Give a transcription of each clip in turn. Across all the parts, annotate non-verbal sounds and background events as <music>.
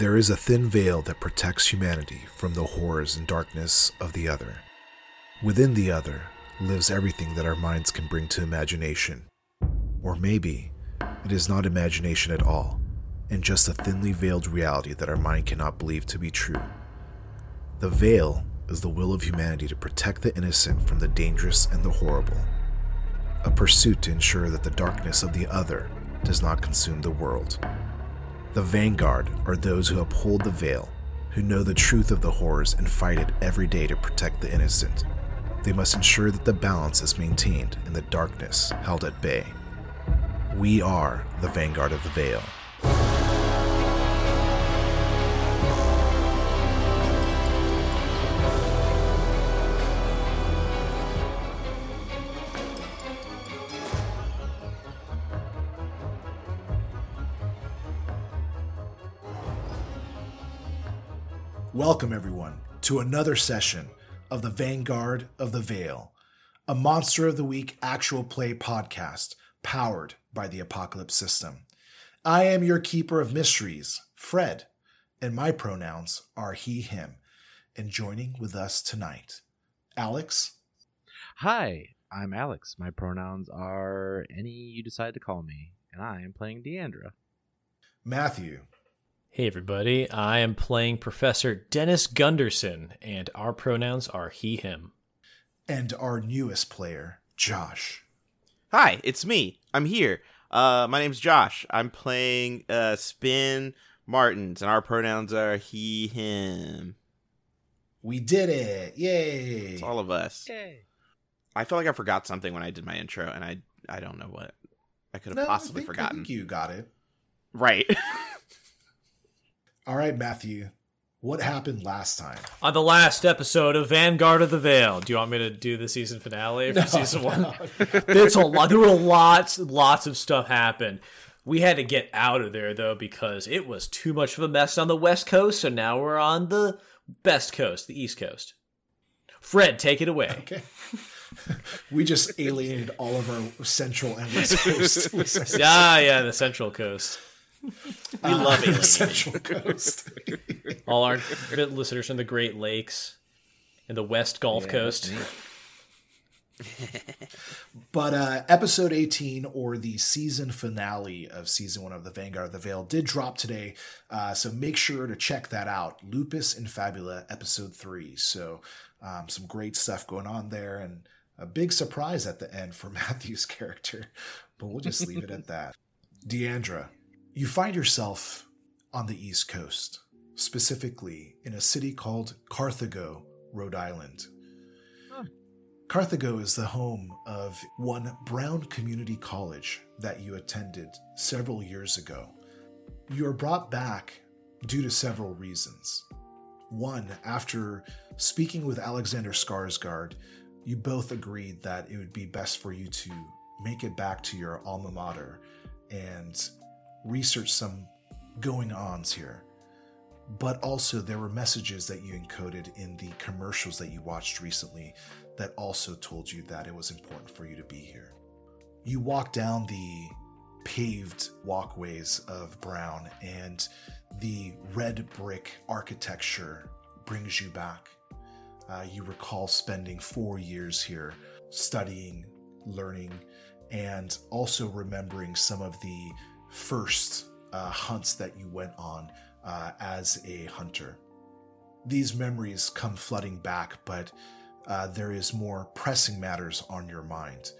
There is a thin veil that protects humanity from the horrors and darkness of the other. Within the other lives everything that our minds can bring to imagination. Or maybe it is not imagination at all, and just a thinly veiled reality that our mind cannot believe to be true. The veil is the will of humanity to protect the innocent from the dangerous and the horrible, a pursuit to ensure that the darkness of the other does not consume the world. The vanguard are those who uphold the veil, who know the truth of the horrors and fight it every day to protect the innocent. They must ensure that the balance is maintained and the darkness held at bay. We are the vanguard of the veil. Welcome, everyone, to another session of the Vanguard of the Veil, a Monster of the Week actual play podcast powered by the Apocalypse System. I am your keeper of mysteries, Fred, and my pronouns are he, him. And joining with us tonight, Alex. Hi, I'm Alex. My pronouns are any you decide to call me, and I am playing Deandra. Matthew. Hey, everybody. I am playing Professor Dennis Gundersson, and our pronouns are he, him. And our newest player, Josh. Hi, it's me. I'm here. Uh, my name's Josh. I'm playing uh, Spin Martins, and our pronouns are he, him. We did it! Yay! It's all of us. Yay. I feel like I forgot something when I did my intro, and I I don't know what I could have No, I possibly think- I forgotten. think you got it. Right. <laughs> All right, Matthew. What happened last time? On the last episode of Vanguard of the Veil, do you want me to do the season finale for season one? There's a lot. There were lots, lots of stuff happened. We had to get out of there though because it was too much of a mess on the West Coast. So now we're on the best coast, the East Coast. Fred, take it away. Okay. <laughs> we just alienated all of our Central and West Coast <laughs> listeners. Ah, yeah, the Central Coast. <laughs> we love the alienating. <laughs> Central Coast. <laughs> All our listeners from the Great Lakes and the West Gulf Yeah, Coast. But uh, episode 18, or the season finale of season one of The Vanguard of the Veil, did drop today. Uh, so make sure to check that out. Lupus and Fabula, episode three. So um, some great stuff going on there, and a big surprise at the end for Matthew's character. But we'll just leave it at that. Deandra, you find yourself on the East Coast, specifically in a city called Carthago, Rhode Island. Carthago is the home of one Brown Community College that you attended several years ago. You are brought back due to several reasons. One, after speaking with Alexander Skarsgård, you both agreed that it would be best for you to make it back to your alma mater and research some going ons here. But also, there were messages that you encoded in the commercials that you watched recently that also told you that it was important for you to be here. You walk down the paved walkways of Brown, and the red brick architecture brings you back. Uh, you recall spending four years here studying, learning, and also remembering some of the first uh, hunts that you went on uh, as a hunter. These memories come flooding back, but uh, there is more pressing matters on your mind.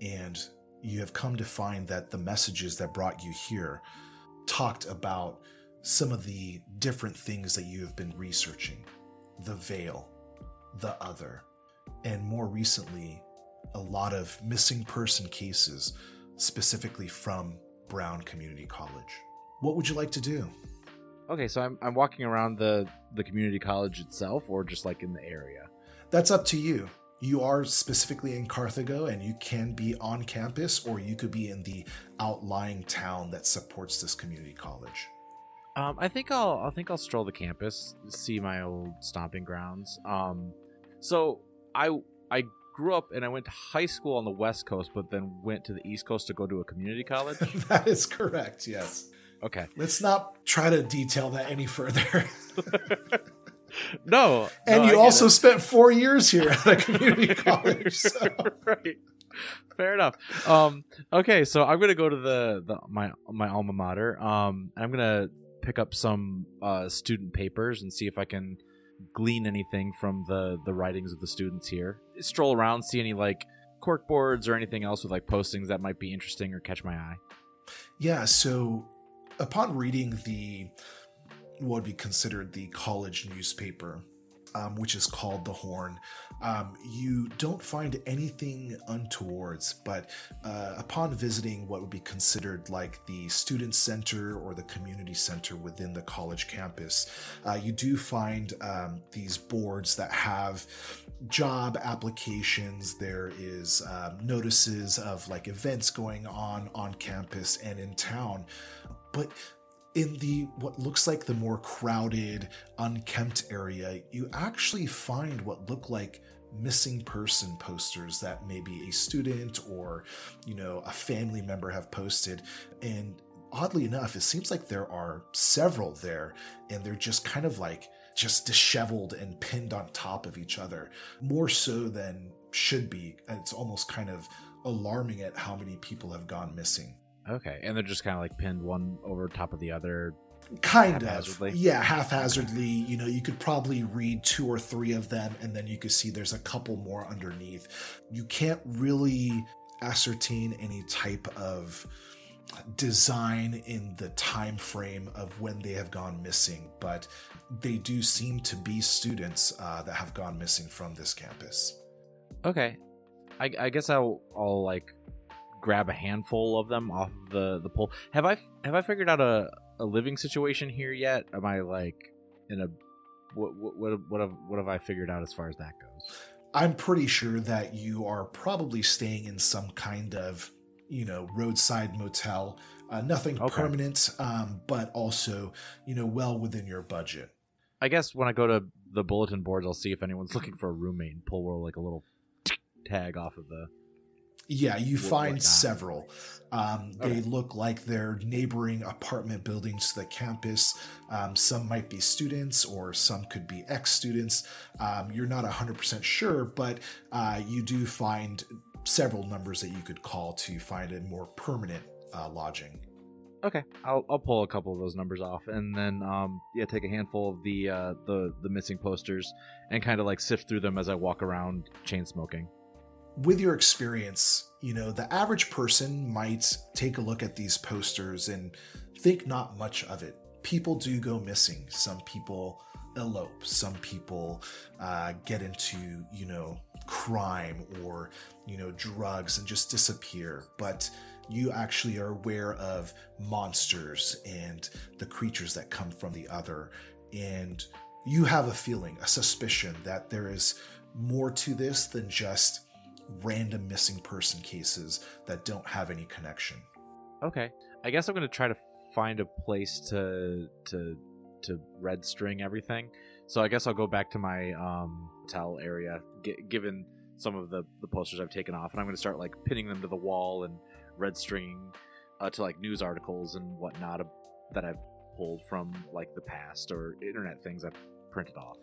And you have come to find that the messages that brought you here talked about some of the different things that you have been researching the veil, the other, and more recently, a lot of missing person cases, specifically from Brown Community College. What would you like to do? Okay, so I'm I'm walking around the the community college itself, or just like in the area. That's up to you. You are specifically in Carthago and you can be on campus, or you could be in the outlying town that supports this community college. Um, I think I'll I think I'll stroll the campus, see my old stomping grounds. Um, so I I grew up and I went to high school on the West Coast, but then went to the East Coast to go to a community college. <laughs> that is correct, yes. Okay. Let's not try to detail that any further. <laughs> No. and no, you also it. spent four years here at a community <laughs> college. So. right. Fair enough. Um. Okay, so I'm gonna go to the, the my my alma mater. Um. I'm gonna pick up some uh student papers and see if I can glean anything from the the writings of the students here. Stroll around, see any like cork boards or anything else with like postings that might be interesting or catch my eye. Yeah, so upon reading the what would be considered the college newspaper, um, which is called The Horn, um, you don't find anything untowards. But uh, upon visiting what would be considered like the student center or the community center within the college campus, uh, you do find um, these boards that have job applications there is um, notices of like events going on on campus and in town but in the what looks like the more crowded unkempt area you actually find what look like missing person posters that maybe a student or you know a family member have posted. And oddly enough it seems like there are several there and they're just kind of like just disheveled and pinned on top of each other more so than should be. It's almost kind of alarming at how many people have gone missing Okay, and they're just kind of like pinned one over top of the other. kind of. yeah haphazardly. You know you could probably read two or three of them and then you could see there's a couple more underneath. You can't really ascertain any type of design in the time frame of when they have gone missing but they do seem to be students uh, that have gone missing from this campus. Okay, I, I guess I'll I'll like grab a handful of them off of the the pole. Have I have I figured out a, a living situation here yet? Am I like in a what what what what have, what have I figured out as far as that goes? I'm pretty sure that you are probably staying in some kind of, you know, roadside motel. Uh, nothing Okay. permanent, um, but also, you know, well within your budget. I guess when I go to the bulletin boards, I'll see if anyone's <laughs> looking for a roommate and pull like a little tag off of the. Yeah, you What- find several. Um, They Okay. look like they're neighboring apartment buildings to the campus. Um, some might be students, or some could be ex students. Um, you're not 100% sure, but uh, you do find several numbers that you could call to find a more permanent uh, lodging. Okay, I'll I'll pull a couple of those numbers off, and then um yeah, take a handful of the uh the the missing posters and kind of like sift through them as I walk around chain smoking. With your experience, you know, the average person might take a look at these posters and think not much of it. People do go missing. Some people elope. Some people uh, get into, you know, crime or, you know, drugs and just disappear. But you actually are aware of monsters and the creatures that come from the other. And you have a feeling, a suspicion that there is more to this than just random missing person cases that don't have any connection. Okay, I guess I'm gonna try to find a place to to to red string everything. So I guess I'll go back to my um hotel area, g- given some of the the posters I've taken off, and I'm gonna start like pinning them to the wall and red stringing uh, to like news articles and whatnot that I've pulled from like the past or internet things I've printed off.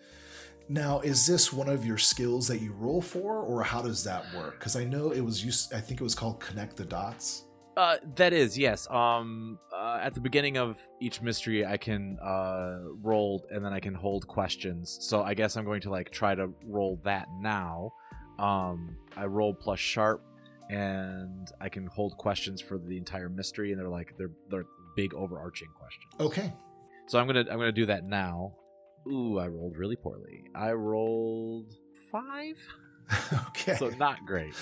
Now, is this one of your skills that you roll for, or how does that work? Because I know it was used. I think it was called connect the dots. Uh, that is yes. Um, uh, at the beginning of each mystery, I can uh roll, and then I can hold questions. So I guess I'm going to like try to roll that now. Um, I roll plus sharp, and I can hold questions for the entire mystery, and they're like they're they're big overarching questions. Okay. So I'm gonna I'm gonna do that now. Ooh, I rolled really poorly. I rolled five, <laughs> okay. so not great.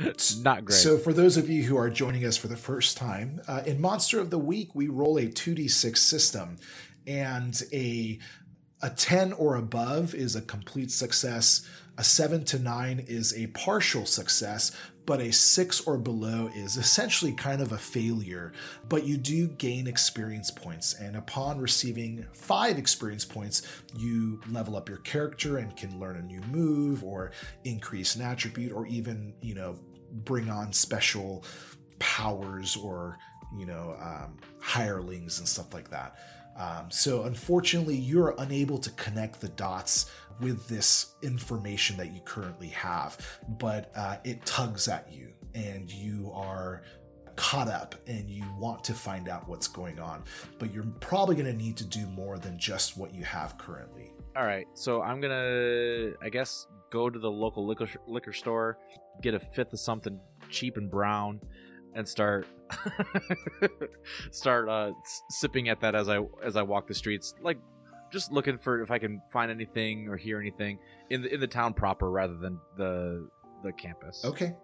It's not great. So, for those of you who are joining us for the first time, uh, in Monster of the Week, we roll a 2d6 system, and a a 10 or above is a complete success. A 7 to 9 is a partial success, but a 6 or below is essentially kind of a failure. But you do gain experience points, and upon receiving 5 experience points, you level up your character and can learn a new move or increase an attribute or even, you know, bring on special powers or you know, um, hirelings and stuff like that. Um, so, unfortunately, you're unable to connect the dots with this information that you currently have, but uh, it tugs at you, and you are caught up and you want to find out what's going on. But you're probably going to need to do more than just what you have currently. All right, so I'm gonna, I guess, go to the local liquor liquor store, get a fifth of something cheap and brown, and start <laughs> start uh, sipping at that as I as I walk the streets, like just looking for if I can find anything or hear anything in the in the town proper rather than the the campus. Okay,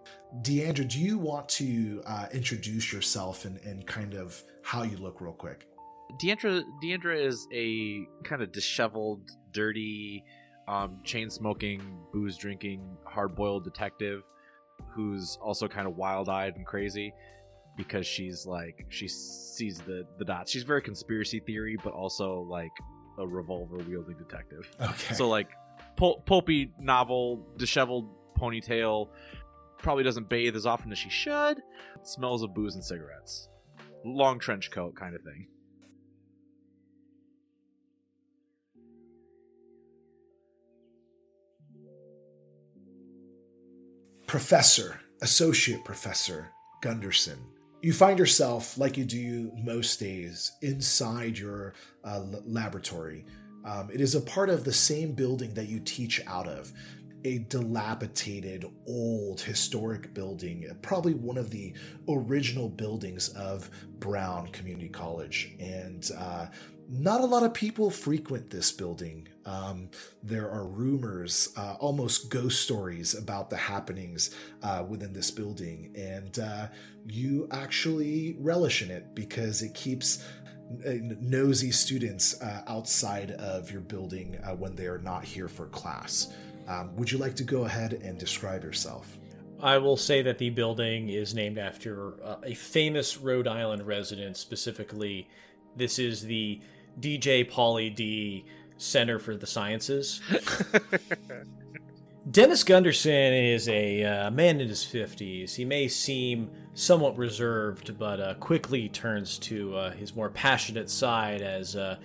Deandra, do you want to uh, introduce yourself and and kind of how you look real quick? Deandra Deandra is a kind of disheveled, dirty, um, chain smoking, booze drinking, hard boiled detective who's also kind of wild eyed and crazy because she's like she sees the the dots. She's very conspiracy theory, but also like a revolver wielding detective. Okay. So like pul- pulpy novel, disheveled ponytail, probably doesn't bathe as often as she should. Smells of booze and cigarettes. Long trench coat kind of thing. Professor, Associate Professor Gundersson, you find yourself, like you do most days, inside your uh, laboratory. Um, it is a part of the same building that you teach out of. A dilapidated, old, historic building, probably one of the original buildings of Brown Community College. And uh, not a lot of people frequent this building. Um, there are rumors, uh, almost ghost stories about the happenings uh, within this building, and uh, you actually relish in it because it keeps uh, nosy students uh, outside of your building uh, when they are not here for class. Um, would you like to go ahead and describe yourself? I will say that the building is named after a famous Rhode Island resident, specifically. This is the DJ Pauly D Center for the Sciences. <laughs> Dennis Gundersson is a uh, man in his 50s. He may seem somewhat reserved, but uh, quickly turns to uh, his more passionate side as uh,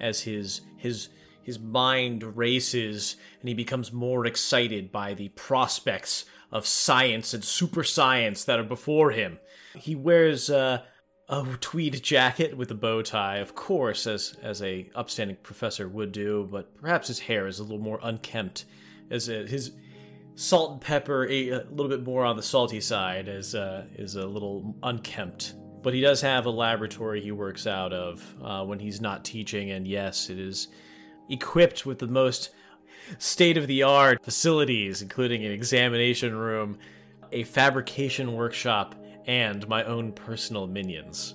as his his his mind races and he becomes more excited by the prospects of science and super science that are before him. He wears uh, a tweed jacket with a bow tie, of course, as as a upstanding professor would do, but perhaps his hair is a little more unkempt, as a, his salt and pepper a, a, little bit more on the salty side, as uh, is a little unkempt. But he does have a laboratory he works out of uh, when he's not teaching, and yes, it is equipped with the most state of the art facilities, including an examination room, a fabrication workshop and my own personal minions,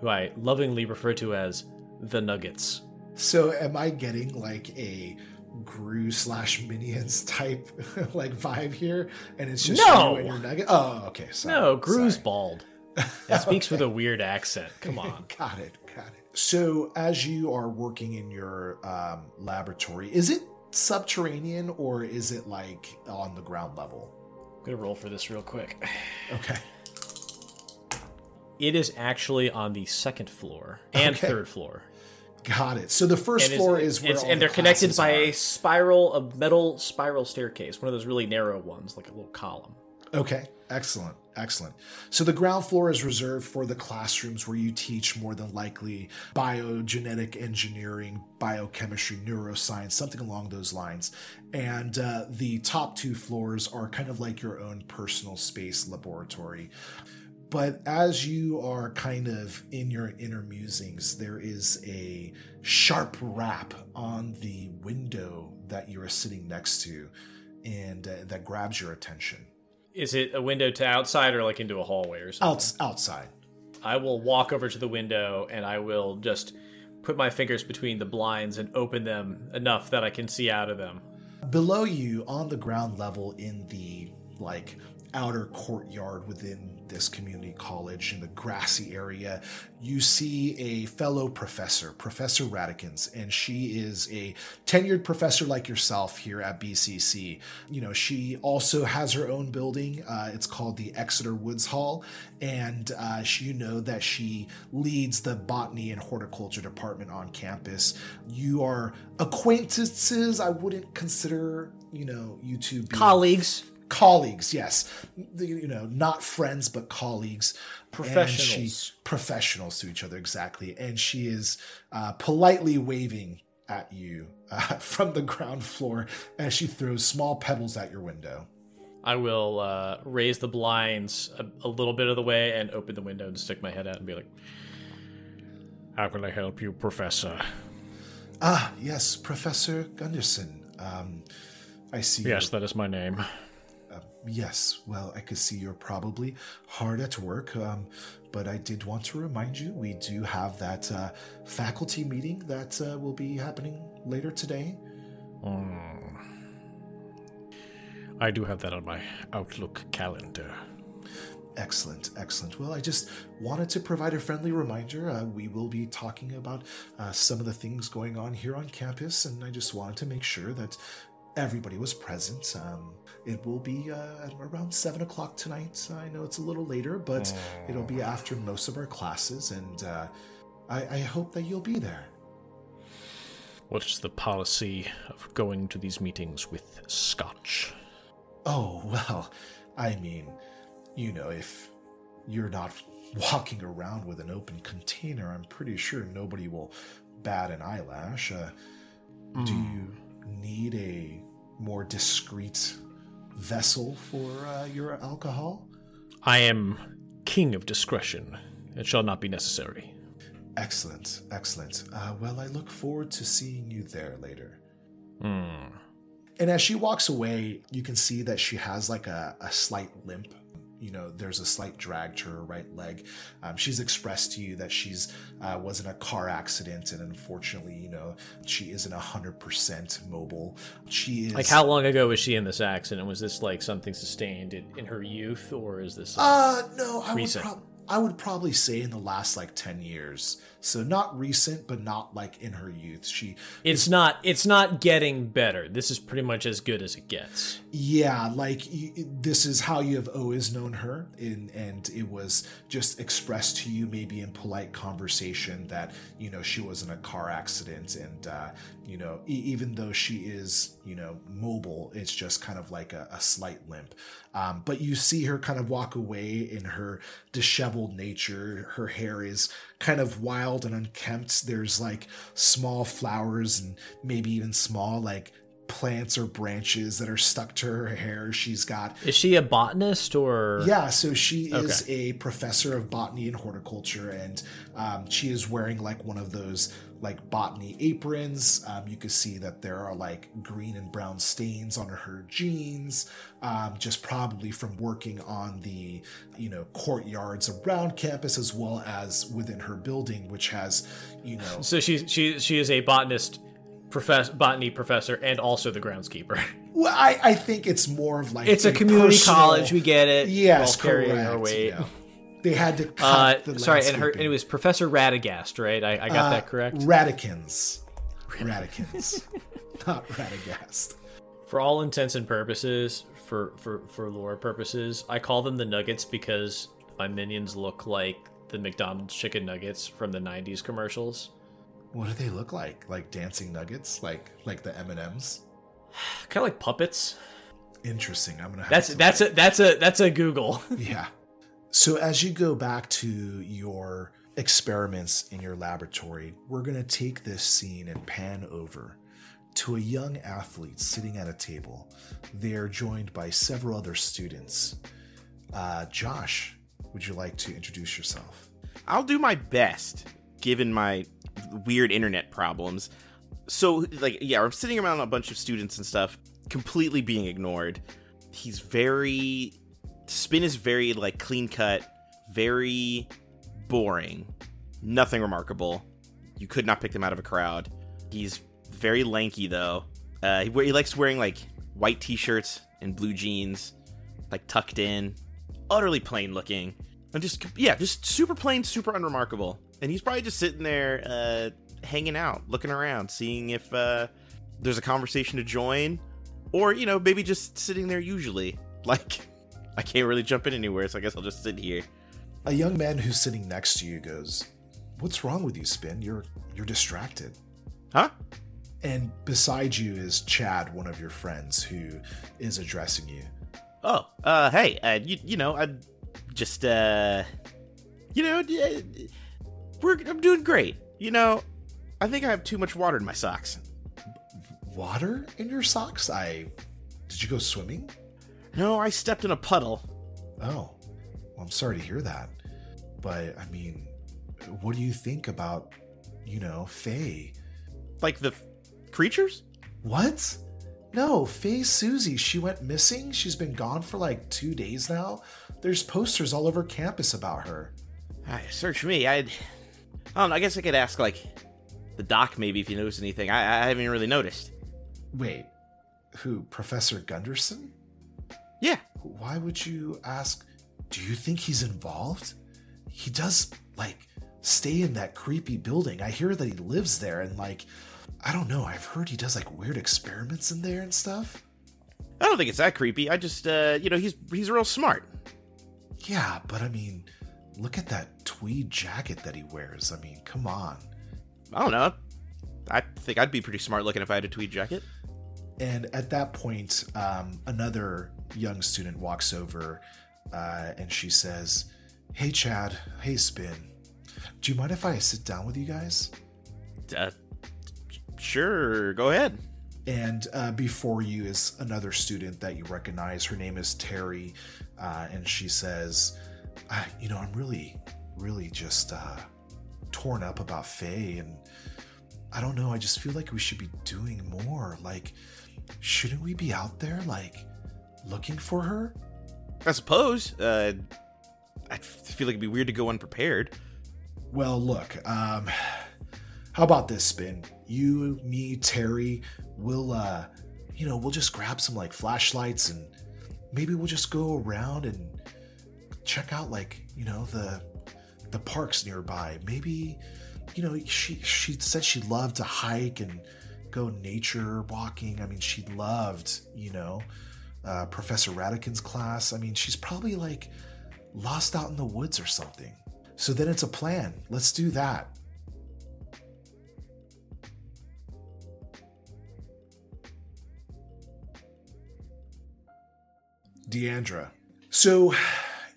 who I lovingly refer to as the Nuggets. So, am I getting like a Gru slash Minions type <laughs> like vibe here? And it's just no! you and your Nugget? Oh, okay. Sorry. No, Gru's Sorry. bald. <laughs> It speaks Okay. with a weird accent. Come on. <laughs> got it. Got it. So, as you are working in your um, laboratory, is it subterranean or is it like on the ground level? I'm gonna roll for this real quick. <sighs> Okay. It is actually on the second floor and Okay. third floor. Got it. So the first And floor is where it's- all and the they're connected by are. a spiral, a metal spiral staircase, one of those really narrow ones, like a little column. Okay, excellent, excellent. So the ground floor is reserved for the classrooms where you teach more than likely biogenetic engineering, biochemistry, neuroscience, something along those lines. And uh, the top two floors are kind of like your own personal space laboratory. But as you are kind of in your inner musings, there is a sharp rap on the window that you are sitting next to, and uh, that grabs your attention. Is it a window to outside or like into a hallway or something? Outs- outside. I will walk over to the window and I will just put my fingers between the blinds and open them enough that I can see out of them. Below you, on the ground level, in the like outer courtyard within this community college in the grassy area, you see a fellow professor, Professor Radikins, and she is a tenured professor like yourself here at BCC. You know, she also has her own building. Uh, it's called the Exeter Woods Hall, and uh, she, you know that she leads the botany and horticulture department on campus. You are acquaintances. I wouldn't consider, you know, you two Colleagues. Colleagues yes you know not friends but colleagues Professionals. she, professionals to each other exactly and she is uh, politely waving at you <laughs> uh, from the ground floor as she throws small pebbles at your window I will uh, raise the blinds a, a little bit of the way and open the window and stick my head out and be like, "How can I help you, Professor?" ah yes professor gundersson um, i see Yes, you're- that is my name. Yes well i could see you're probably hard at work um, but i did want to remind you we do have that uh, faculty meeting that uh, will be happening later today Hmm. I do have that on my Outlook calendar. Excellent, excellent. Well, I just wanted to provide a friendly reminder. Uh, we will be talking about uh, some of the things going on here on campus, and I just wanted to make sure that everybody was present. Um, it will be uh, at around 7 o'clock tonight. I know it's a little later, but it'll be after most of our classes, and uh, I, I hope that you'll be there. What's the policy of going to these meetings with scotch? Oh, <laughs> well, I mean, you know, if you're not walking around with an open container, I'm pretty sure nobody will bat an eyelash. Uh, Do you need a more discreet vessel for uh, your alcohol? I am king of discretion. It shall not be necessary. Excellent, excellent. Uh, well, I look forward to seeing you there later. Hmm. And as she walks away, you can see that she has like a, a slight limp. You know, there's a slight drag to her right leg. Um, she's expressed to you that she's uh, was in a car accident, and unfortunately, you know, she isn't hundred percent mobile. She is Like, how long ago was she in this accident? Was this like something sustained in, in her youth, or is this? Uh, no, I would prob- I would probably say in the last like ten years. So not recent, but not like in her youth. She it's not. It's not getting better. This is pretty much as good as it gets. Yeah, like this is how you have always known her, in, and it was just expressed to you maybe in polite conversation that you know she was in a car accident, and uh, you know e- even though she is you know mobile, it's just kind of like a, a slight limp. Um, but you see her kind of walk away in her disheveled nature. Her hair is kind of wild and unkempt. There's like small flowers and maybe even small like plants or branches that are stuck to her hair. She's got Is she a botanist or? yeah, so she is Okay. a professor of botany and horticulture, and um, she is wearing like one of those like botany aprons. Um, you can see that there are like green and brown stains on her jeans, um, just probably from working on the you know courtyards around campus as well as within her building, which has you know So she she she is a botanist, profess botany professor, and also the groundskeeper. <laughs> well, I, I think it's more of like It's a community personal- college. We get it. Yes, We're all carrying correct. our weight. you know. They had to Uh, cut the sorry, and her and it was Professor Radagast, right? I, I got Uh, that correct. Radikins. Radikins. <laughs> Not Radagast. For all intents and purposes, for for for lore purposes, I call them the Nuggets because my minions look like the McDonald's chicken nuggets from the '90s commercials. What do they look like? Like dancing nuggets? Like like the M&Ms? <sighs> Kind of like puppets. Interesting. I'm gonna have That's to that's a that's a that's a Google. <laughs> Yeah. So as you go back to your experiments in your laboratory, we're going to take this scene and pan over to a young athlete sitting at a table. They are joined by several other students. Uh, Josh, would you like to introduce yourself? I'll do my best, given my weird internet problems. So, like, yeah, I'm sitting around a bunch of students and stuff, completely being ignored. He's very. Spin is very, like, clean cut, very boring. Nothing remarkable. You could not pick him out of a crowd. He's very lanky, though. Uh, he, he likes wearing, like, white t shirts and blue jeans. like tucked in, utterly plain looking, and just yeah, just super plain, super unremarkable. And he's probably just sitting there, uh, hanging out, looking around, seeing if uh, there's a conversation to join, or you know, maybe just sitting there. Usually, <laughs> like I can't really jump in anywhere, so I guess I'll just sit here. A young man who's sitting next to you goes, "What's wrong with you, Spin? You're you're distracted." Huh? And beside you is Chad, one of your friends, who is addressing you. Oh, uh, hey, uh, you, you know, I just, uh, you know, uh, we're, I'm doing great. You know, I think I have too much water in my socks. Water in your socks? I. Did you go swimming? No, I stepped in a puddle. Oh, well, I'm sorry to hear that. But, I mean, what do you think about, you know, Faye? Like the creatures? What? No, Faye Susie, she went missing. She's been gone for like two days now. There's posters all over campus about her. I search me. I'd. I don't know. I guess I could ask, like, the doc maybe if you noticed anything. I, I haven't really noticed. Wait, who? Professor Gundersson? Yeah. Why would you ask? Do you think he's involved? He does, like, stay in that creepy building. I hear that he lives there and, like, I don't know. I've heard he does like weird experiments in there and stuff. I don't think it's that creepy. I just, uh, you know, he's he's real smart. Yeah, but I mean, look at that tweed jacket that he wears. I mean, come on. I don't know. I think I'd be pretty smart looking if I had a tweed jacket. And at that point, um, another young student walks over uh, and she says, Hey, Chad. Hey, Spin. Do you mind if I sit down with you guys? Uh, Sure, go ahead. And uh, before you is another student that you recognize. Her name is Terry, uh, and she says, "You know, I'm really, really just uh, torn up about Faye, and I don't know. I just feel like we should be doing more. Like, shouldn't we be out there, like, looking for her?" I suppose. Uh, I feel like it'd be weird to go unprepared. Well, look. Um, how about this spin? You, me, Terry, we'll uh you know, we'll just grab some like flashlights and maybe we'll just go around and check out like, you know, the the parks nearby. Maybe you know, she she said she loved to hike and go nature walking. I mean, she loved, you know, uh, Professor Radikins' class. I mean, she's probably like lost out in the woods or something. So then it's a plan. Let's do that. Deandra. So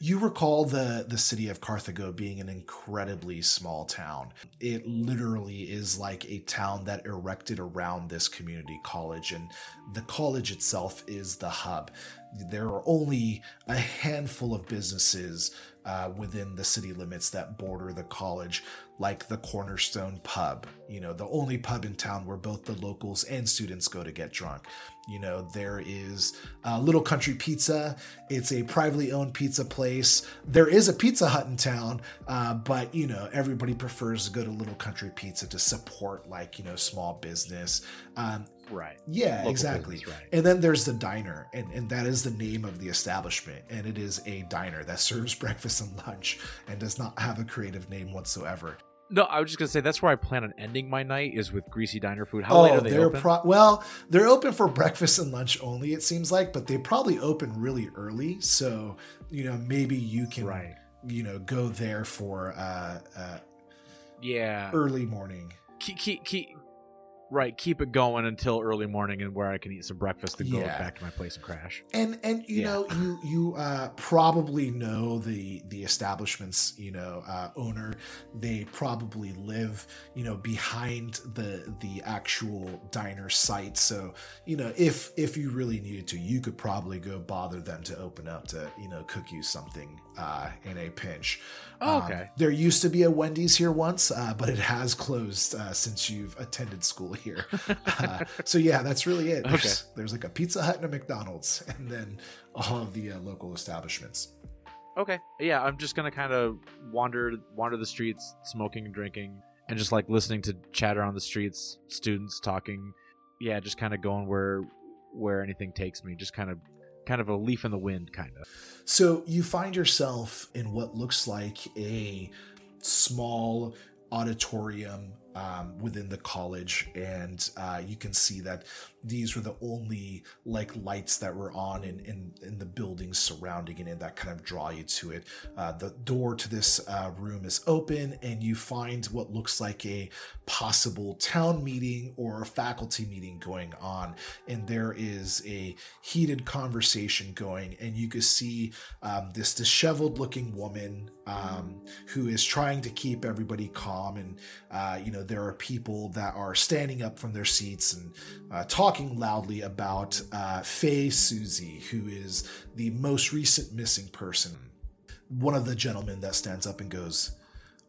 you recall the the city of Carthago being an incredibly small town. It literally is like a town that erected around this community college and the college itself is the hub. There are only a handful of businesses uh, within the city limits that border the college, like the Cornerstone Pub, you know, the only pub in town where both the locals and students go to get drunk. You know, there is a Little Country Pizza. It's a privately owned pizza place. There is a Pizza Hut in town, uh, but, you know, everybody prefers to go to Little Country Pizza to support, like, you know, small business. Um, right. Yeah, Local exactly. Business, right. And then there's the diner, and, and that is the name of the establishment. And it is a diner that <laughs> serves breakfast and lunch and does not have a creative name whatsoever. No, I was just gonna say that's where I plan on ending my night is with greasy diner food. How oh, late are they open? Pro- well, they're open for <laughs> breakfast and lunch only. It seems like, but they probably open really early. So you know, maybe you can, right. you know, go there for uh, uh yeah, early morning. Keep, keep, keep, right keep it going until early morning and where i can eat some breakfast and yeah. go back to my place and crash and and you yeah. know you you uh, probably know the the establishment's you know uh, owner they probably live you know behind the the actual diner site so you know if if you really needed to you could probably go bother them to open up to you know cook you something uh, in a pinch oh, okay um, there used to be a wendy's here once uh, but it has closed uh, since you've attended school here. <laughs> Uh, so yeah, that's really it. There's, okay. there's like a Pizza Hut and a McDonald's, and then all of the uh, local establishments. Okay, yeah, I'm just gonna kind of wander wander the streets, smoking and drinking, and just like listening to chatter on the streets, students talking. Yeah, just kind of going where where anything takes me. Just kind of kind of a leaf in the wind, kind of. So you find yourself in what looks like a small auditorium um, within the college, and uh, you can see that these were the only like lights that were on in in, in the buildings surrounding it, and that kind of draw you to it. Uh, the door to this uh, room is open, and you find what looks like a possible town meeting or a faculty meeting going on, and there is a heated conversation going, and you can see um, this disheveled-looking woman um, who is trying to keep everybody calm, and uh, you know there are people that are standing up from their seats and uh, talking loudly about uh, Faye Susie, who is the most recent missing person. One of the gentlemen that stands up and goes,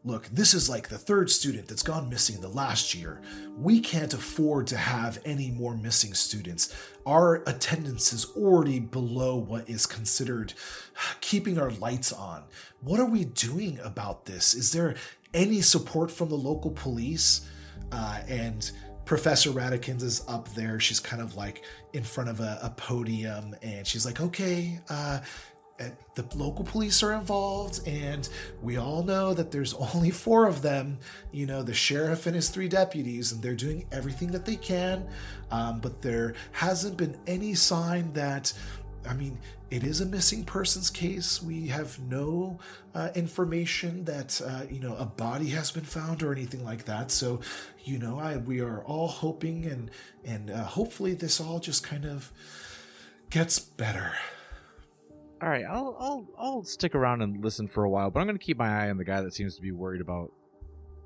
Look, this is like the third student that's gone missing in the last year. We can't afford to have any more missing students. Our attendance is already below what is considered keeping our lights on. What are we doing about this? Is there any support from the local police? Uh, and Professor Radikins is up there. She's kind of like in front of a, a podium, and she's like, "Okay, uh, the local police are involved, and we all know that there's only four of them. You know, the sheriff and his three deputies, and they're doing everything that they can. Um, but there hasn't been any sign that I mean, it is a missing persons case. We have no uh, information that uh, you know a body has been found or anything like that. So, you know, I we are all hoping and and uh, hopefully this all just kind of gets better. All right, I'll I'll I'll stick around and listen for a while, but I'm going to keep my eye on the guy that seems to be worried about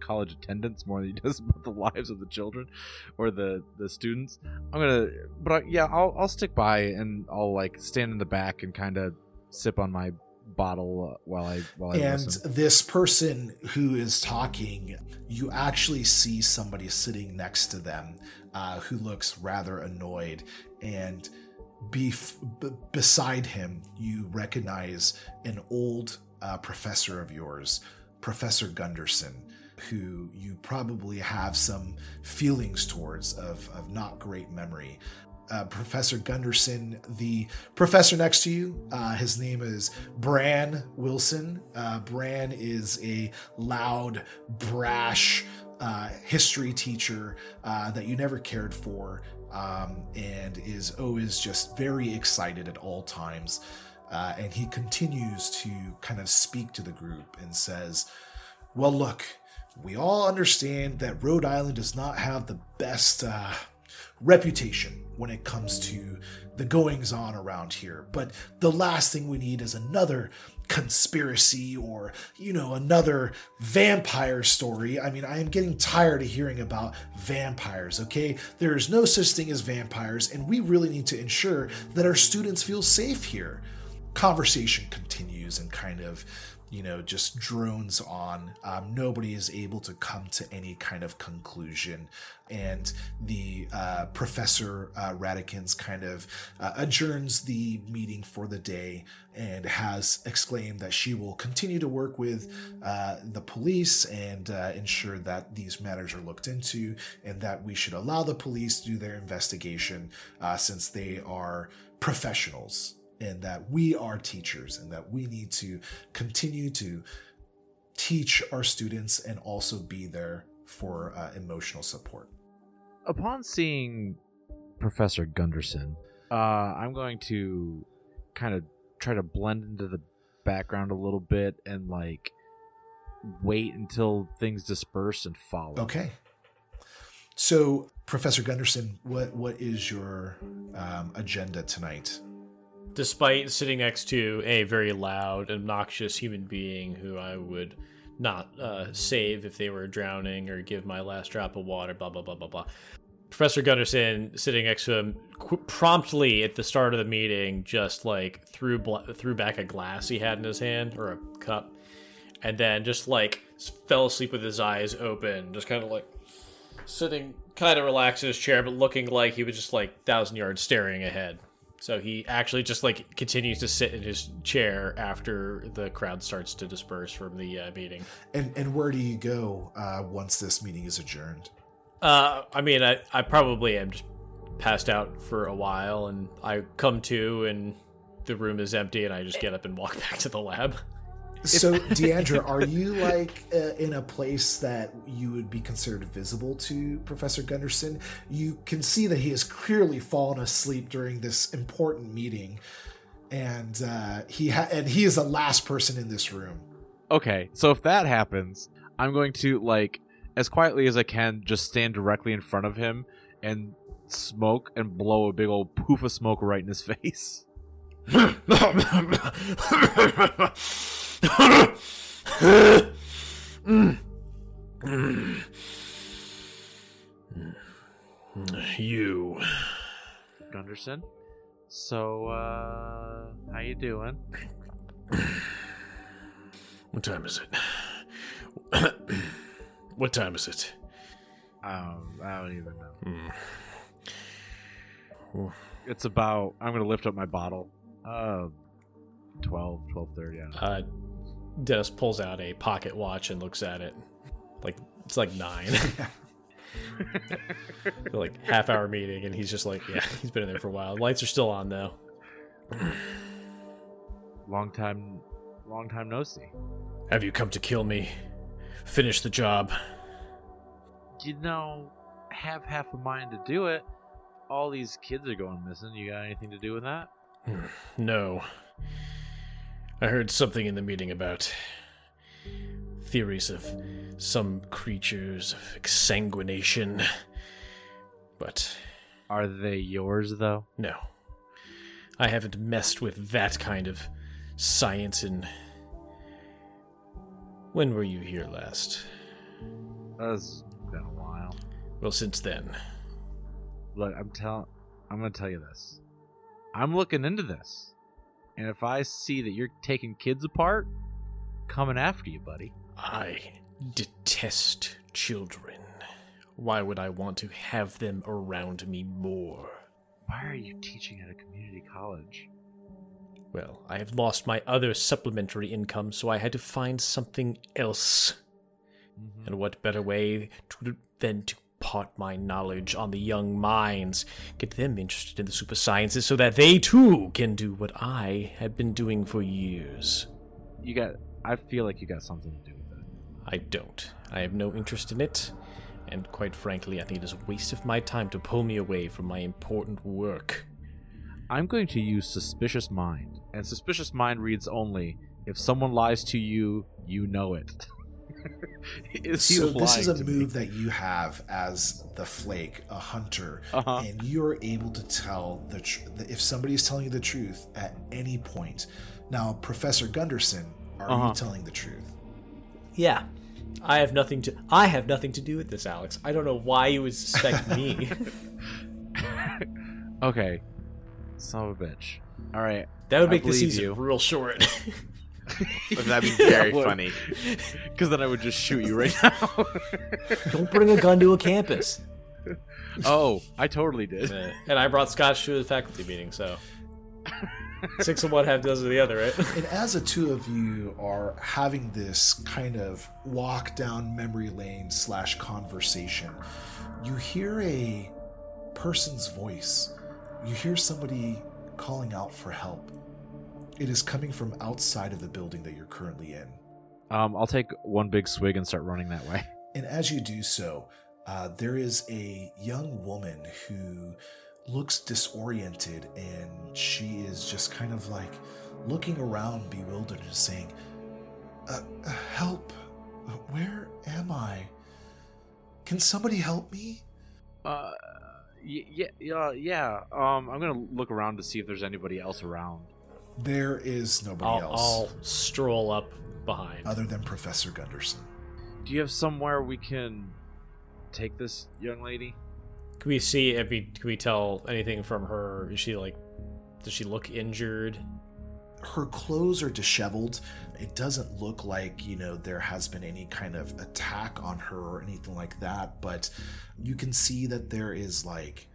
college attendance more than he <laughs> does about the lives of the children or the the students. I'm gonna, but I, yeah, I'll I'll stick by and I'll like stand in the back and kind of sip on my bottle uh, while I while I and listen. this person who is talking, you actually see somebody sitting next to them uh, who looks rather annoyed and. Bef- b- beside him, you recognize an old uh, professor of yours, Professor Gundersson, who you probably have some feelings towards of, of not great memory. Uh, professor Gundersson, the professor next to you, uh, his name is Bran Wilson. Uh, Bran is a loud, brash uh, history teacher uh, that you never cared for um, and is always just very excited at all times. Uh, and he continues to kind of speak to the group and says, Well, look, we all understand that Rhode Island does not have the best uh, reputation when it comes to the goings on around here. But the last thing we need is another conspiracy or, you know, another vampire story. I mean, I am getting tired of hearing about vampires, okay? There is no such thing as vampires, and we really need to ensure that our students feel safe here. Conversation continues and kind of you know, just drones on. Um, nobody is able to come to any kind of conclusion. And the uh, Professor uh, Radikins kind of uh, adjourns the meeting for the day and has exclaimed that she will continue to work with uh, the police and uh, ensure that these matters are looked into and that we should allow the police to do their investigation uh, since they are professionals and that we are teachers and that we need to continue to teach our students and also be there for uh, emotional support. Upon seeing Professor Gundersson, uh, I'm going to kind of try to blend into the background a little bit and like wait until things disperse and follow. Okay. So, Professor Gundersson, what what is your um, agenda tonight? Despite sitting next to a very loud, obnoxious human being who I would not uh, save if they were drowning or give my last drop of water, blah, blah, blah, blah, blah. Professor Gundersson sitting next to him qu- promptly at the start of the meeting just like threw bl- threw back a glass he had in his hand or a cup and then just like fell asleep with his eyes open just kind of like sitting kind of relaxed in his chair but looking like he was just like thousand yards staring ahead so he actually just like continues to sit in his chair after the crowd starts to disperse from the uh, meeting. And and where do you go uh, once this meeting is adjourned? Uh, I mean, I, I probably am just passed out for a while, and I come to, and the room is empty and I just get up and walk <laughs> back to the lab. So, <laughs> Deandra, are you like uh, in a place that you would be considered visible to Professor Gundersson? You can see that he has clearly fallen asleep during this important meeting, and uh, he ha- and he is the last person in this room. Okay, so if that happens, I'm going to like as quietly as I can just stand directly in front of him and smoke and blow a big old poof of smoke right in his <laughs> face. <laughs> you. Gundersson. So, uh, how you doing? What time is it? what time is it? Um, I don't even know. Hmm. It's about. I'm gonna lift up my bottle. Uh, 12, 12:30. I don't know. Uh, Dennis pulls out a pocket watch and looks at it. Like it's like nine. <laughs> like half hour meeting, and he's just like, yeah, he's been in there for a while. Lights are still on though. Long time, long time no see. Have you come to kill me? Finish the job. You know, have half a mind to do it. All these kids are going missing. You got anything to do with that? No. I heard something in the meeting about theories of some creatures of exsanguination. But Are they yours though? no. I haven't messed with that kind of science in. When were you here last? That's been a while. Well, since then. Look, I'm telling. I'm gonna tell you this. I'm looking into this, and if I see that you're taking kids apart, coming after you, buddy. I detest children. Why would I want to have them around me more? Why are you teaching at a community college? Well, I have lost my other supplementary income, so I had to find something else. Mm-hmm. And what better way to, than to part my knowledge on the young minds, get them interested in the super sciences so that they too can do what I have been doing for years. You got. I feel like you got something to do with it. I don't. I have no interest in it. And quite frankly, I think it is a waste of my time to pull me away from my important work. I'm going to use suspicious mind, and suspicious mind reads only: if someone lies to you, you know it. <laughs> Is so this is a lying to me? move that you have as the flake, a hunter, Uh-huh. and you're able to tell the tr- if somebody's telling you the truth at any point. Now, Professor Gundersson, are Uh-huh. you telling the truth? Yeah. I have nothing to I have nothing to do with this, Alex. I don't know why you would suspect me. <laughs> <laughs> Okay, son of a bitch. All right, That would I make the believe season you. real short. <laughs> That'd be <laughs> very would. funny. <laughs> because then I would just shoot you right <laughs> now. don't bring a gun to a campus. oh, I totally did. and I brought Scotch to the faculty meeting, so six of one, half dozen of the other, right? And as the two of you are having this kind of walk down memory lane slash conversation, you hear a person's voice. You hear somebody calling out for help. It is coming from outside of the building that you're currently in. Um, I'll take one big swig and start running that way. <laughs> And as you do so, uh, there is a young woman who looks disoriented and she is just kind of like looking around, bewildered, and saying, uh, uh, Help! Where am I? Can somebody help me? Uh, y- yeah, yeah, yeah. Um, I'm gonna look around to see if there's anybody else around. There is nobody I'll, else I'll stroll up behind. other than Professor Gundersson. Do you have somewhere we can take this young lady? Can we see? if we can we tell anything from her? Is she like? Does she look injured? her clothes are disheveled. It doesn't look like, you know, there has been any kind of attack on her or anything like that, but you can see that there is like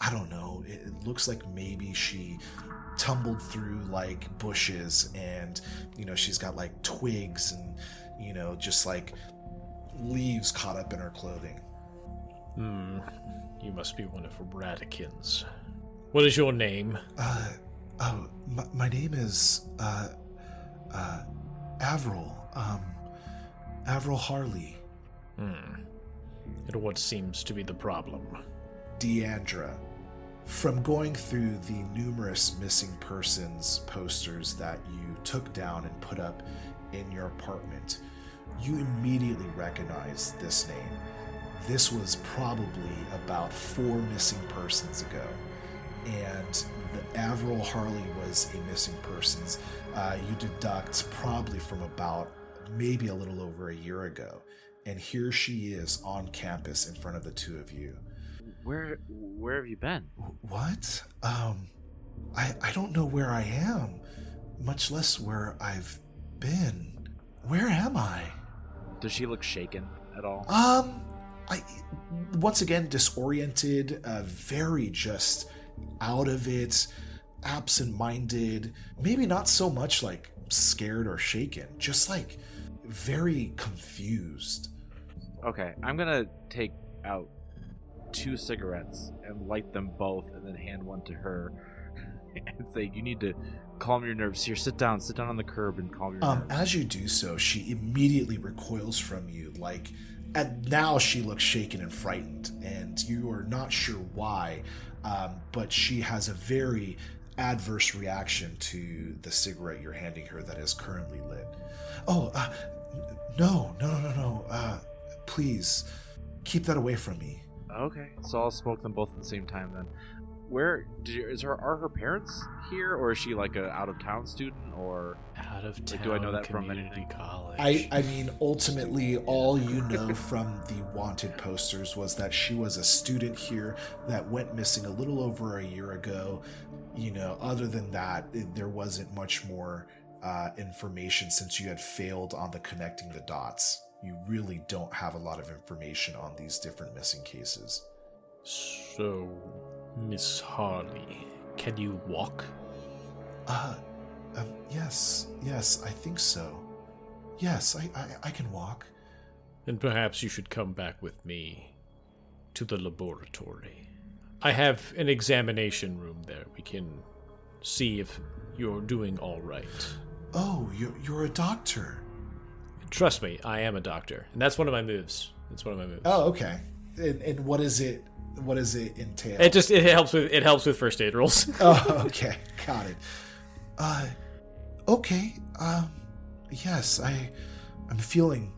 I don't know, it, it looks like maybe she tumbled through like bushes and you know, she's got like twigs and you know, just like leaves caught up in her clothing. Hmm. You must be one of Radikins. What is your name? Uh Oh, my, my name is uh, uh, Avril. Um, Avril Harley. Hmm. And what seems to be the problem? Deandra. From going through the numerous missing persons posters that you took down and put up in your apartment, you immediately recognize this name. This was probably about four missing persons ago. And the Avril Harley was a missing persons. Uh, you deduct probably from about maybe a little over a year ago. And here she is on campus in front of the two of you. Where where have you been? What? Um, I I don't know where I am, much less where I've been. Where am I? Does she look shaken at all? Um, I once again disoriented, uh, very just out of it, absent-minded. Maybe not so much like scared or shaken, just like very confused. Okay, I'm gonna take out two cigarettes and light them both, and then hand one to her <laughs> and say, "You need to calm your nerves. Here, sit down. Sit down on the curb and calm your Um, nerves." as you do so, she immediately recoils from you, like, and now she looks shaken and frightened, and you are not sure why, um, but she has a very adverse reaction to the cigarette you're handing her that is currently lit. Oh, uh, no, no, no, no, no, uh, please, keep that away from me. Okay, so I'll smoke them both at the same time then. Where did you, is her? Are her parents here, or is she like a out of town student, or Out of town do I know that from community anything? college. I, I mean, ultimately, all you know from the wanted posters was that she was a student here that went missing a little over a year ago. You know, other than that, it- there wasn't much more uh, information since you had failed on the connecting the dots. You really don't have a lot of information on these different missing cases. So, Miss Harley, can you walk? Uh, um, yes, yes, I think so. Yes, I, I, I can walk. Then perhaps you should come back with me to the laboratory. I have an examination room there. We can see if you're doing all right. Oh, you're, you're a doctor. Trust me, I am a doctor, and that's one of my moves. That's one of my moves. Oh, okay. And, and what is it? What does it entail? It just it helps with it helps with first aid rolls. <laughs> oh, okay, got it. Uh, okay. Um, yes, I, I'm feeling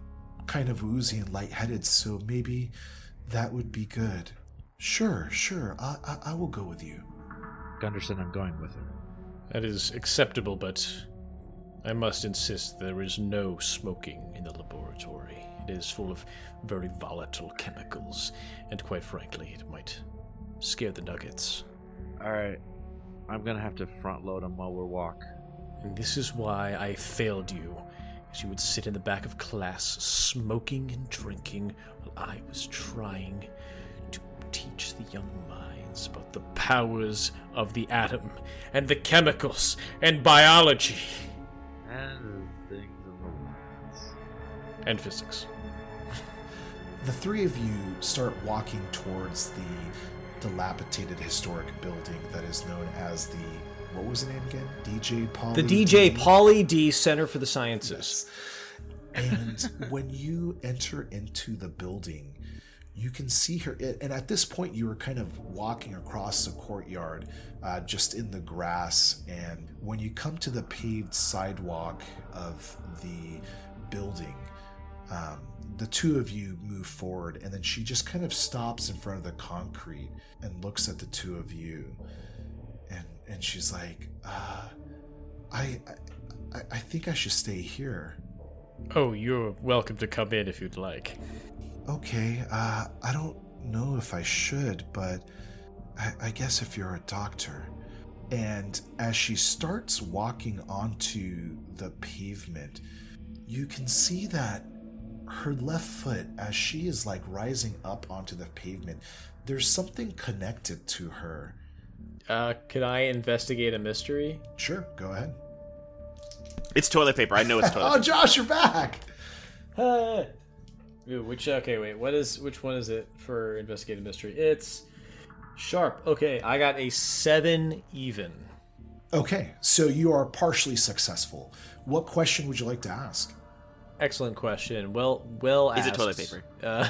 kind of woozy and lightheaded, so maybe that would be good. Sure, sure. I, I, I will go with you. Gundersson? I'm going with her. that is acceptable, but I must insist there is no smoking in the laboratory. It is full of very volatile chemicals, and quite frankly, it might scare the nuggets. All right, I'm gonna have to front load him while we're walk. And this is why I failed you, as you would sit in the back of class smoking and drinking while I was trying to teach the young minds about the powers of the atom and the chemicals and biology And hmm. things in the woods. and physics. The three of you start walking towards the dilapidated historic building that is known as the what was the name again? DJ Pauly. The DJ Pauly D Center for the Sciences. and when you enter into the building, you can see her. And at this point, you were kind of walking across the courtyard, uh, just in the grass. And when you come to the paved sidewalk of the building, um, the two of you move forward, and then she just kind of stops in front of the concrete and looks at the two of you, and and she's like, uh, I, I, I think I should stay here. Oh, you're welcome to come in if you'd like. Okay, uh, I don't know if I should, but I, I guess if you're a doctor. And as she starts walking onto the pavement, you can see that her left foot, as she is like rising up onto the pavement, there's something connected to her. Uh, can I investigate a mystery? Sure, go ahead. It's toilet paper. I know it's <laughs> toilet Oh, Josh, you're back! Uh, ooh, which okay, wait. What is which one is it for investigative mystery? It's sharp. Okay, I got a seven even. Okay, so you are partially successful. What question would you like to ask? Excellent question. Well, well, Is it toilet paper? Uh,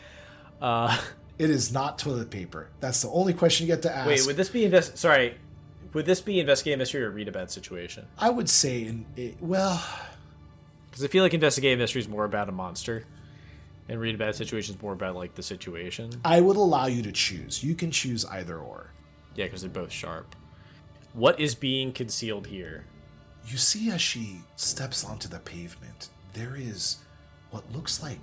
<laughs> uh, It is not toilet paper. That's the only question you get to ask. wait, would this be invest? Sorry, would this be investigative mystery or read a about situation? I would say, in it, well, Because I feel like investigative mystery is more about a monster, and read about situations more about like the situation. I would allow you to choose. You can choose either or. Yeah, because they're both sharp. What is being concealed here? You see, as she steps onto the pavement, there is what looks like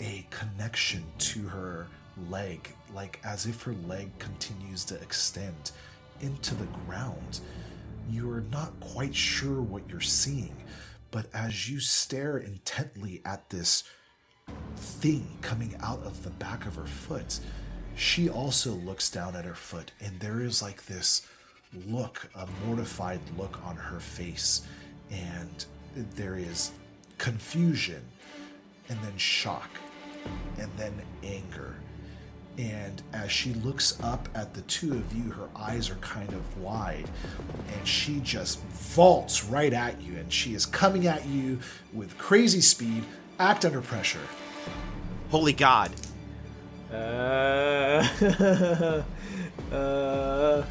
a connection to her leg, like as if her leg continues to extend into the ground. You are not quite sure what you're seeing, but as you stare intently at this thing coming out of the back of her foot, she also looks down at her foot, and there is like this look, a mortified look on her face, and there is confusion, and then shock, and then anger. And as she looks up at the two of you, her eyes are kind of wide, and she just vaults right at you, and she is coming at you with crazy speed. Act under pressure. Holy God. Uh, <laughs> uh,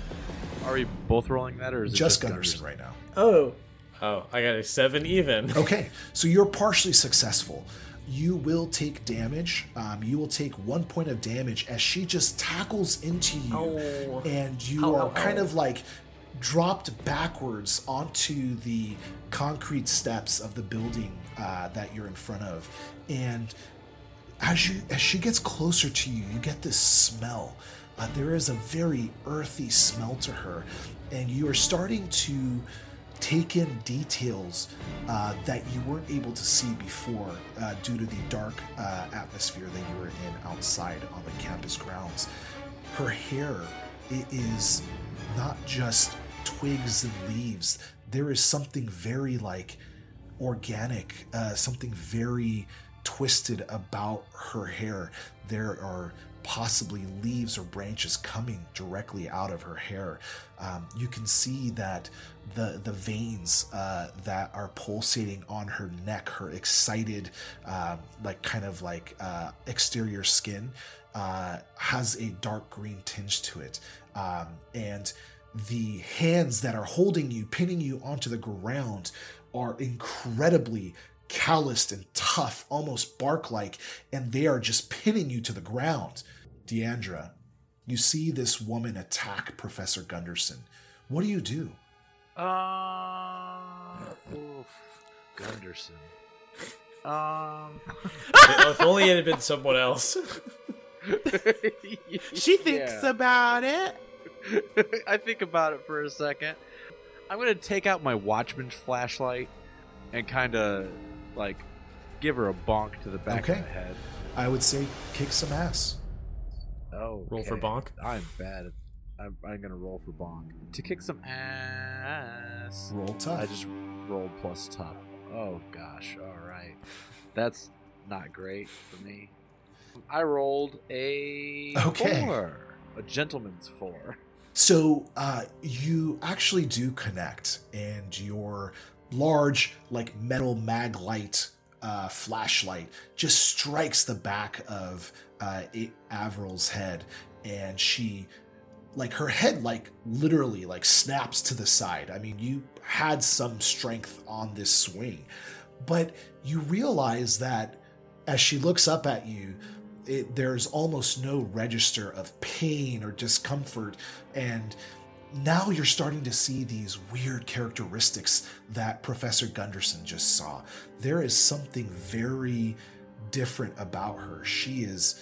Are we both rolling that, or is it Just just, Gundersson right now. oh, oh, I got a seven even. <laughs> Okay, so you're partially successful. You will take damage. Um, you will take one point of damage as she just tackles into you, Ow. and you Ow, are ow, kind ow. of like dropped backwards onto the concrete steps of the building uh, that you're in front of, and as you as she gets closer to you, you get this smell. Uh, there is a very earthy smell to her, and you are starting to take in details uh, that you weren't able to see before uh, due to the dark uh, atmosphere that you were in outside on the campus grounds. Her hair it is not just twigs and leaves. There is something very like organic, uh, something very twisted about her hair. There are possibly leaves or branches coming directly out of her hair. Um, you can see that the the veins uh, that are pulsating on her neck, her excited, um, like kind of like uh, exterior skin, uh, has a dark green tinge to it, um, and the hands that are holding you, pinning you onto the ground, are incredibly calloused and tough, almost bark like, and they are just pinning you to the ground. Deandra, you see this woman attack Professor Gundersson. What do you do? Uh, oof, Gundersson. Um, if only it had been someone else. <laughs> She thinks Yeah. about it. <laughs> I think about it for a second. I'm gonna take out my Watchman's flashlight and kind of like give her a bonk to the back Okay. of the head. I would say kick some ass. Oh, Roll for bonk? I'm bad. At, I'm, I'm gonna roll for bonk to kick some ass. Roll tough. I just rolled plus tough. Oh gosh, all right. That's not great for me. I rolled a Okay. four, a gentleman's four. So uh, you actually do connect, and your large, like metal mag light uh, flashlight just strikes the back of uh, A- Avril's head, and she, like her head, like literally, like snaps to the side. I mean, you had some strength on this swing, but you realize that as she looks up at you, it, there's almost no register of pain or discomfort, and now you're starting to see these weird characteristics that Professor Gundersson just saw. There is something very different about her. She is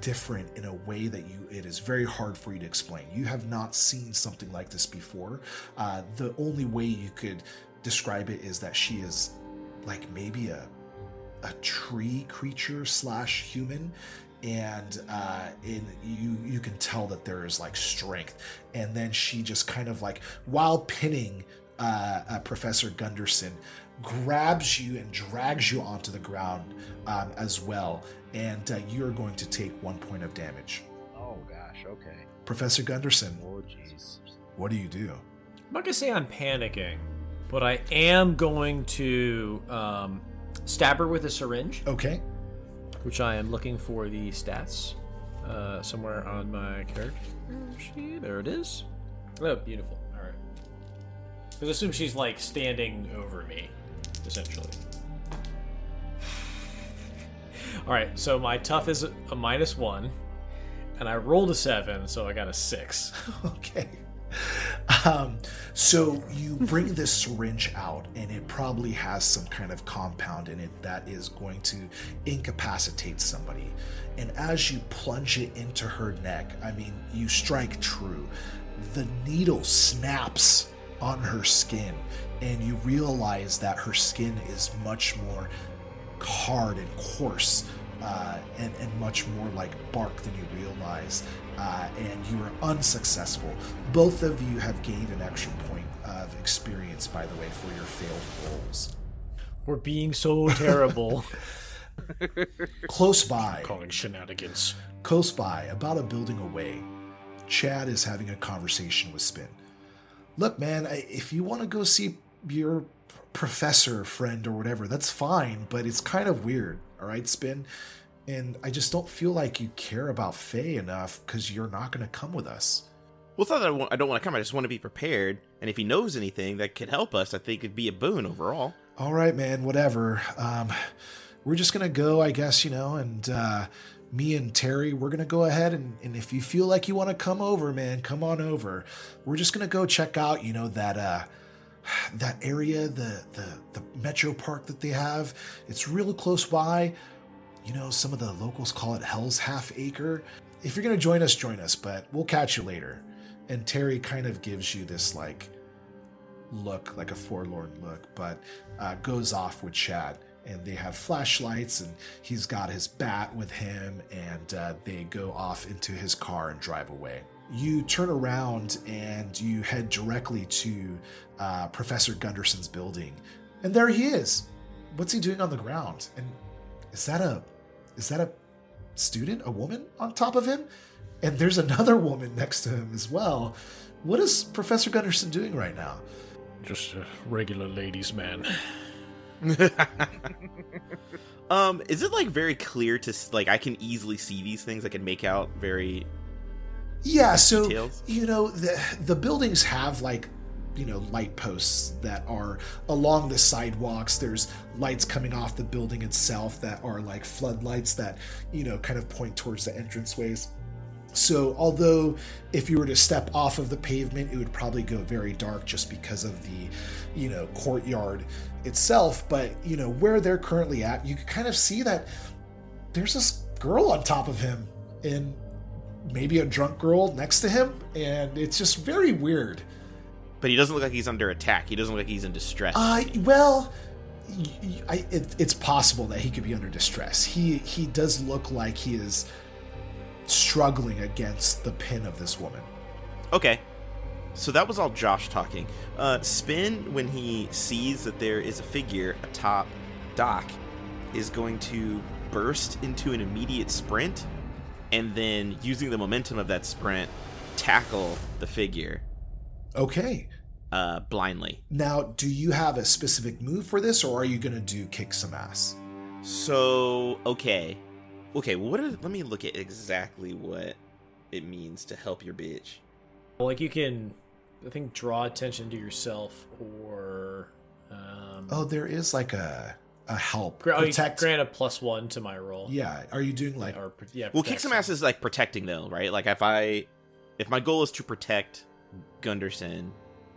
different in a way that you it is very hard for you to explain. You have not seen something like this before. Uh, the only way you could describe it is that she is like maybe a a tree creature slash human and uh in you you can tell that there is like strength and then she just kind of like while pinning uh, uh professor gundersson grabs you and drags you onto the ground um, as well and uh, you're going to take one point of damage Oh gosh, okay. professor gundersson Oh jeez. what do you do I'm not gonna say I'm panicking, but I am going to um, stab her with a syringe, Okay. Which I am looking for the stats uh, somewhere on my character. There it is. Oh, beautiful. All right. Because assume she's like standing over me, essentially. <sighs> All right, so my tough is a minus one, and I rolled a seven, so I got a six. <laughs> Okay. <laughs> Um, so you bring this syringe out, and it probably has some kind of compound in it that is going to incapacitate somebody. And as you plunge it into her neck, I mean, you strike true. The needle snaps on her skin, and you realize that her skin is much more hard and coarse uh, and, and much more like bark than you realize. Uh, and you were unsuccessful. Both of you have gained an extra point of experience, by the way, for your failed rolls. We're being so terrible. <laughs> Close by, Calling shenanigans. close by, about a building away, Chad is having a conversation with Spin. Look, man, I- if you want to go see your professor friend or whatever, that's fine, but it's kind of weird, all right, Spin? And I just don't feel like you care about Faye enough because you're not going to come with us. Well, it's not that I, want, I don't want to come. I just want to be prepared. And if he knows anything that could help us, I think it'd be a boon overall. All right, man, whatever. Um, we're just going to go, I guess, you know, and uh, me and Terry, we're going to go ahead and, and if you feel like you want to come over, man, come on over. We're just going to go check out, you know, that. Uh, that area, the, the the metro park that they have, it's really close by. You know, some of the locals call it Hell's Half Acre. If you're gonna join us, join us, but we'll catch you later. And Terry kind of gives you this like look, like a forlorn look, but uh, goes off with Chad. And they have flashlights, and he's got his bat with him, and uh, they go off into his car and drive away. You turn around and you head directly to uh, Professor Gundersson's building, and there he is. What's he doing on the ground? And is that a is that a student, a woman on top of him? And there's another woman next to him as well. What is Professor Gundersson doing right now? Just a regular ladies' man. <laughs> Um, is it like very clear to like I can easily see these things? I can make out very. Yeah, so Details? you know the the buildings have like you know light posts that are along the sidewalks. There's lights coming off the building itself that are like floodlights that you know kind of point towards the entranceways. So although if you were to step off of the pavement, it would probably go very dark just because of the you know courtyard itself. But you know where they're currently at, you can kind of see that there's this girl on top of him and maybe a drunk girl next to him and it's just very weird But he doesn't look like he's under attack. He doesn't look like he's in distress. uh well I, it, it's possible that he could be under distress he he does look like he is struggling against the pin of this woman Okay. So that was all Josh talking. Uh, Spin, when he sees that there is a figure atop Doc, is going to burst into an immediate sprint and then, using the momentum of that sprint, tackle the figure okay uh, blindly. now do you have a specific move for this or are you gonna do kick some ass So, okay. Okay, what are, let me look at exactly what it means to help your bitch. Like you can, I think, draw attention to yourself or. Um, oh there is like a a help gra- oh, you protect grant a plus one to my roll. yeah are you doing like Or, pr- yeah. Well, kick some ass is like protecting though, right? Like if I if my goal is to protect Gundersson,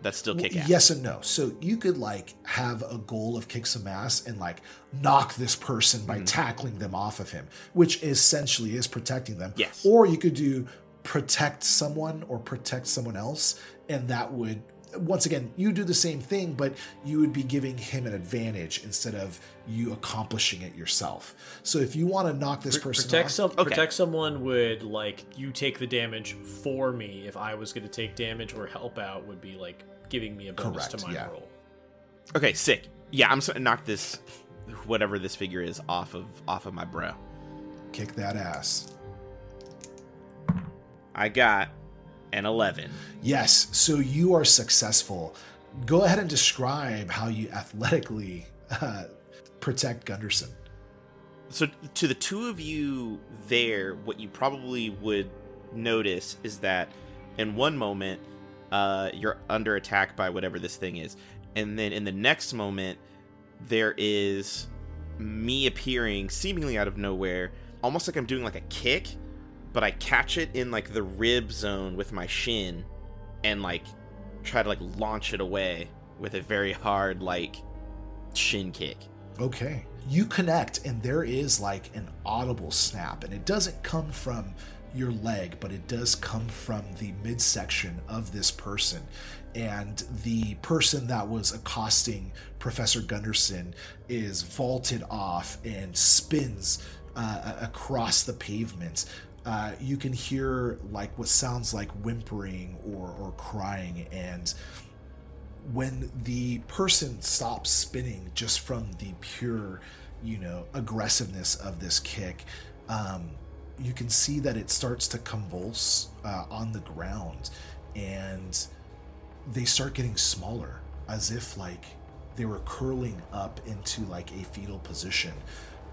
that's still kick ass. Yes and no. So you could like have a goal of kick some ass and like knock this person by Mhm. tackling them off of him, which essentially is protecting them. Yes. Or you could do protect someone or protect someone else, and that would once again you do the same thing, but you would be giving him an advantage instead of you accomplishing it yourself. So if you want to knock this Pr- person protect off, some Okay. protect someone would like you take the damage for me if I was going to take damage or help out would be like giving me a bonus Correct, to my yeah. roll. Okay, sick. Yeah, I'm going to knock this whatever this figure is off of off of my bro. kick that ass. I got An 11. Yes, so you are successful. Go ahead and describe how you athletically uh, protect Gundersson. So, to the two of you there, what you probably would notice is that in one moment, uh, you're under attack by whatever this thing is. And then in the next moment, there is me appearing seemingly out of nowhere, almost like I'm doing like a kick, but I catch it in like the rib zone with my shin and like try to like launch it away with a very hard like shin kick. Okay. You connect, and there is like an audible snap, and it doesn't come from your leg, but it does come from the midsection of this person. And the person that was accosting Professor Gundersson is vaulted off and spins uh, across the pavement. Uh, you can hear like what sounds like whimpering or, or crying. And when the person stops spinning just from the pure you know aggressiveness of this kick um, you can see that it starts to convulse uh, on the ground. And they start getting smaller as if like they were curling up into like a fetal position.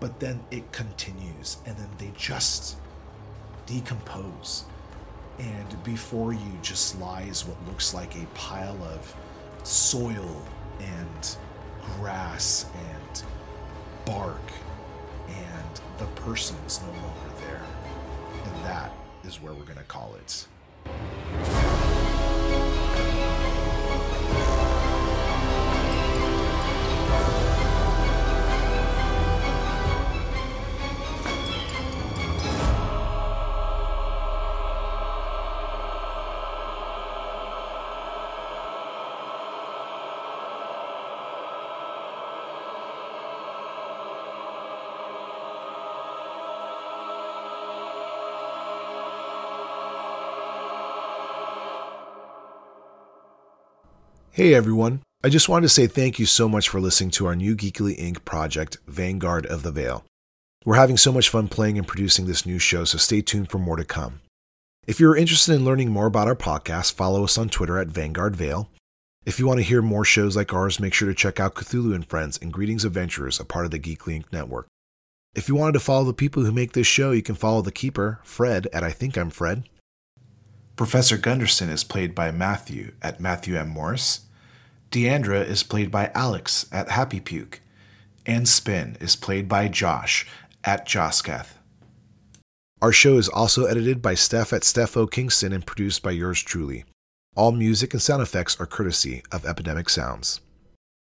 But then it continues and then they just decompose. And before you just lies what looks like a pile of soil and grass and bark and the person is no longer there. And that is where we're going to call it Hey everyone, I just wanted to say thank you so much for listening to our new Geekly Inc. project, Vanguard of the Veil. We're having so much fun playing and producing this new show, so stay tuned for more to come. If you're interested in learning more about our podcast, follow us on Twitter at Vanguard Veil. If you want to hear more shows like ours, make sure to check out Cthulhu and Friends and Greetings Adventurers, a part of the Geekly Inc. network. If you wanted to follow the people who make this show, you can follow the keeper, Fred, at I Think I'm Fred. Professor Gundersson is played by Matthew at Matthew M. Morris. Deandra is played by Alex at Happy Puke. And Spin is played by Josh at Josketh. Our show is also edited by Steph at Steph O. Kingston and produced by yours truly. All music and sound effects are courtesy of Epidemic Sounds.